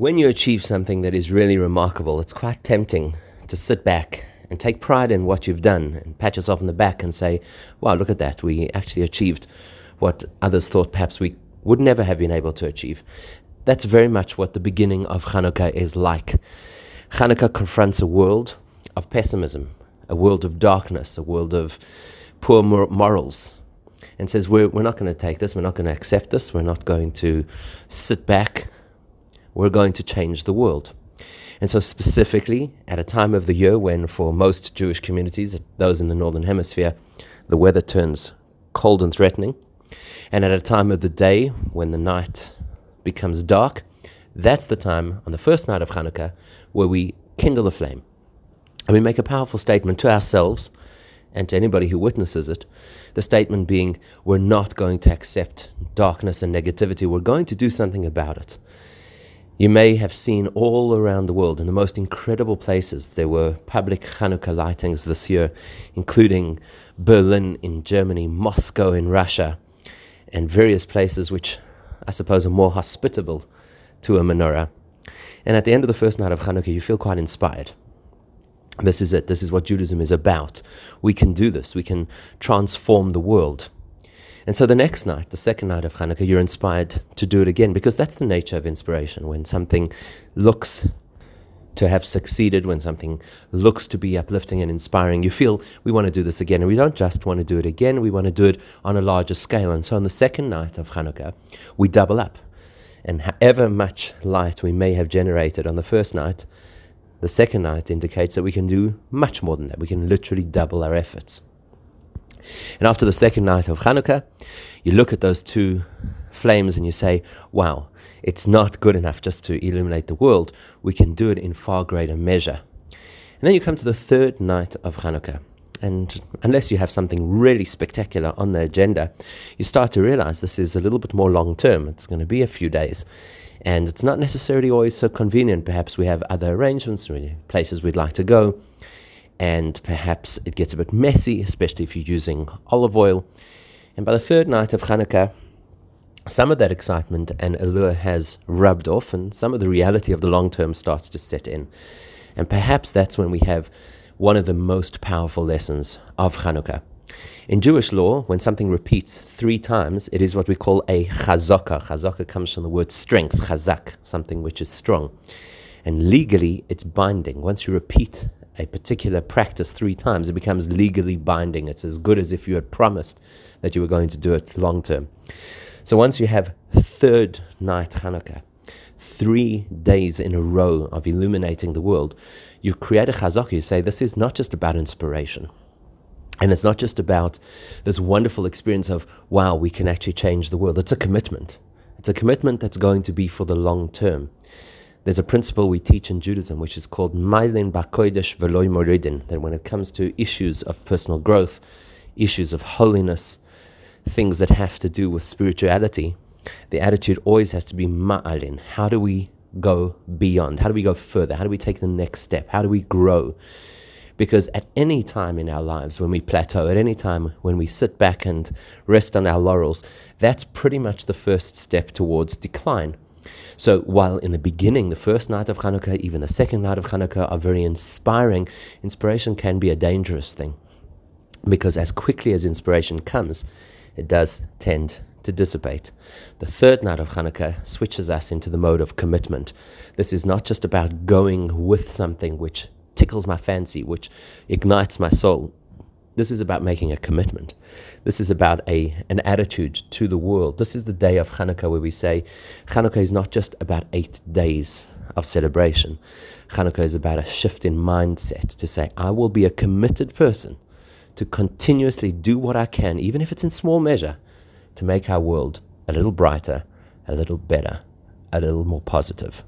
When you achieve something that is really remarkable, it's quite tempting to sit back and take pride in what you've done and pat yourself on the back and say, wow, look at that. We actually achieved what others thought perhaps we would never have been able to achieve. That's very much what the beginning of Hanukkah is like. Hanukkah confronts a world of pessimism, a world of darkness, a world of poor morals, and says, We're, we're not going to take this, we're not going to accept this, we're not going to sit back, we're going to change the world. And so, specifically, at a time of the year when, for most Jewish communities, those in the Northern Hemisphere, the weather turns cold and threatening, and at a time of the day when the night becomes dark, that's the time on the first night of Hanukkah where we kindle the flame. And we make a powerful statement to ourselves and to anybody who witnesses it. The statement being, we're not going to accept darkness and negativity, we're going to do something about it. You may have seen all around the world in the most incredible places. There were public Hanukkah lightings this year, including Berlin in Germany, Moscow in Russia, and various places which I suppose are more hospitable to a menorah. And at the end of the first night of Hanukkah, you feel quite inspired. This is it. This is what Judaism is about. We can do this. We can transform the world. And so the next night, the second night of Hanukkah, you're inspired to do it again because that's the nature of inspiration. When something looks to have succeeded, when something looks to be uplifting and inspiring, you feel we want to do this again. And we don't just want to do it again, we want to do it on a larger scale. And so on the second night of Hanukkah, we double up. And however much light we may have generated on the first night, the second night indicates that we can do much more than that. We can literally double our efforts. And after the second night of Hanukkah, you look at those two flames and you say, wow, it's not good enough just to illuminate the world. We can do it in far greater measure. And then you come to the third night of Hanukkah. And unless you have something really spectacular on the agenda, you start to realize this is a little bit more long term. It's going to be a few days. And it's not necessarily always so convenient. Perhaps we have other arrangements, places we'd like to go and perhaps it gets a bit messy, especially if you're using olive oil. And by the third night of Hanukkah, some of that excitement and allure has rubbed off, and some of the reality of the long term starts to set in. And perhaps that's when we have one of the most powerful lessons of Hanukkah. In Jewish law, when something repeats three times, it is what we call a chazaka. Chazaka comes from the word strength, chazak, something which is strong. And legally, it's binding. Once you repeat a particular practice three times, it becomes legally binding. It's as good as if you had promised that you were going to do it long term. So once you have third night Hanukkah, three days in a row of illuminating the world, you create a chazak. You say, this is not just about inspiration. And it's not just about this wonderful experience of, wow, we can actually change the world. It's a commitment. It's a commitment that's going to be for the long term. There's a principle we teach in Judaism which is called Ma'alin Bakoidesh Veloy Moridin, that when it comes to issues of personal growth, issues of holiness, things that have to do with spirituality, the attitude always has to be Ma'alin. How do we go beyond? How do we go further? How do we take the next step? How do we grow? Because at any time in our lives, when we plateau, at any time when we sit back and rest on our laurels, that's pretty much the first step towards decline. So while in the beginning, the first night of Hanukkah, even the second night of Hanukkah are very inspiring, inspiration can be a dangerous thing. Because as quickly as inspiration comes, it does tend to dissipate. The third night of Hanukkah switches us into the mode of commitment. This is not just about going with something which tickles my fancy, which ignites my soul. This is about making a commitment. This is about a, an attitude to the world. This is the day of Hanukkah where we say Hanukkah is not just about eight days of celebration. Hanukkah is about a shift in mindset to say, I will be a committed person to continuously do what I can, even if it's in small measure, to make our world a little brighter, a little better, a little more positive.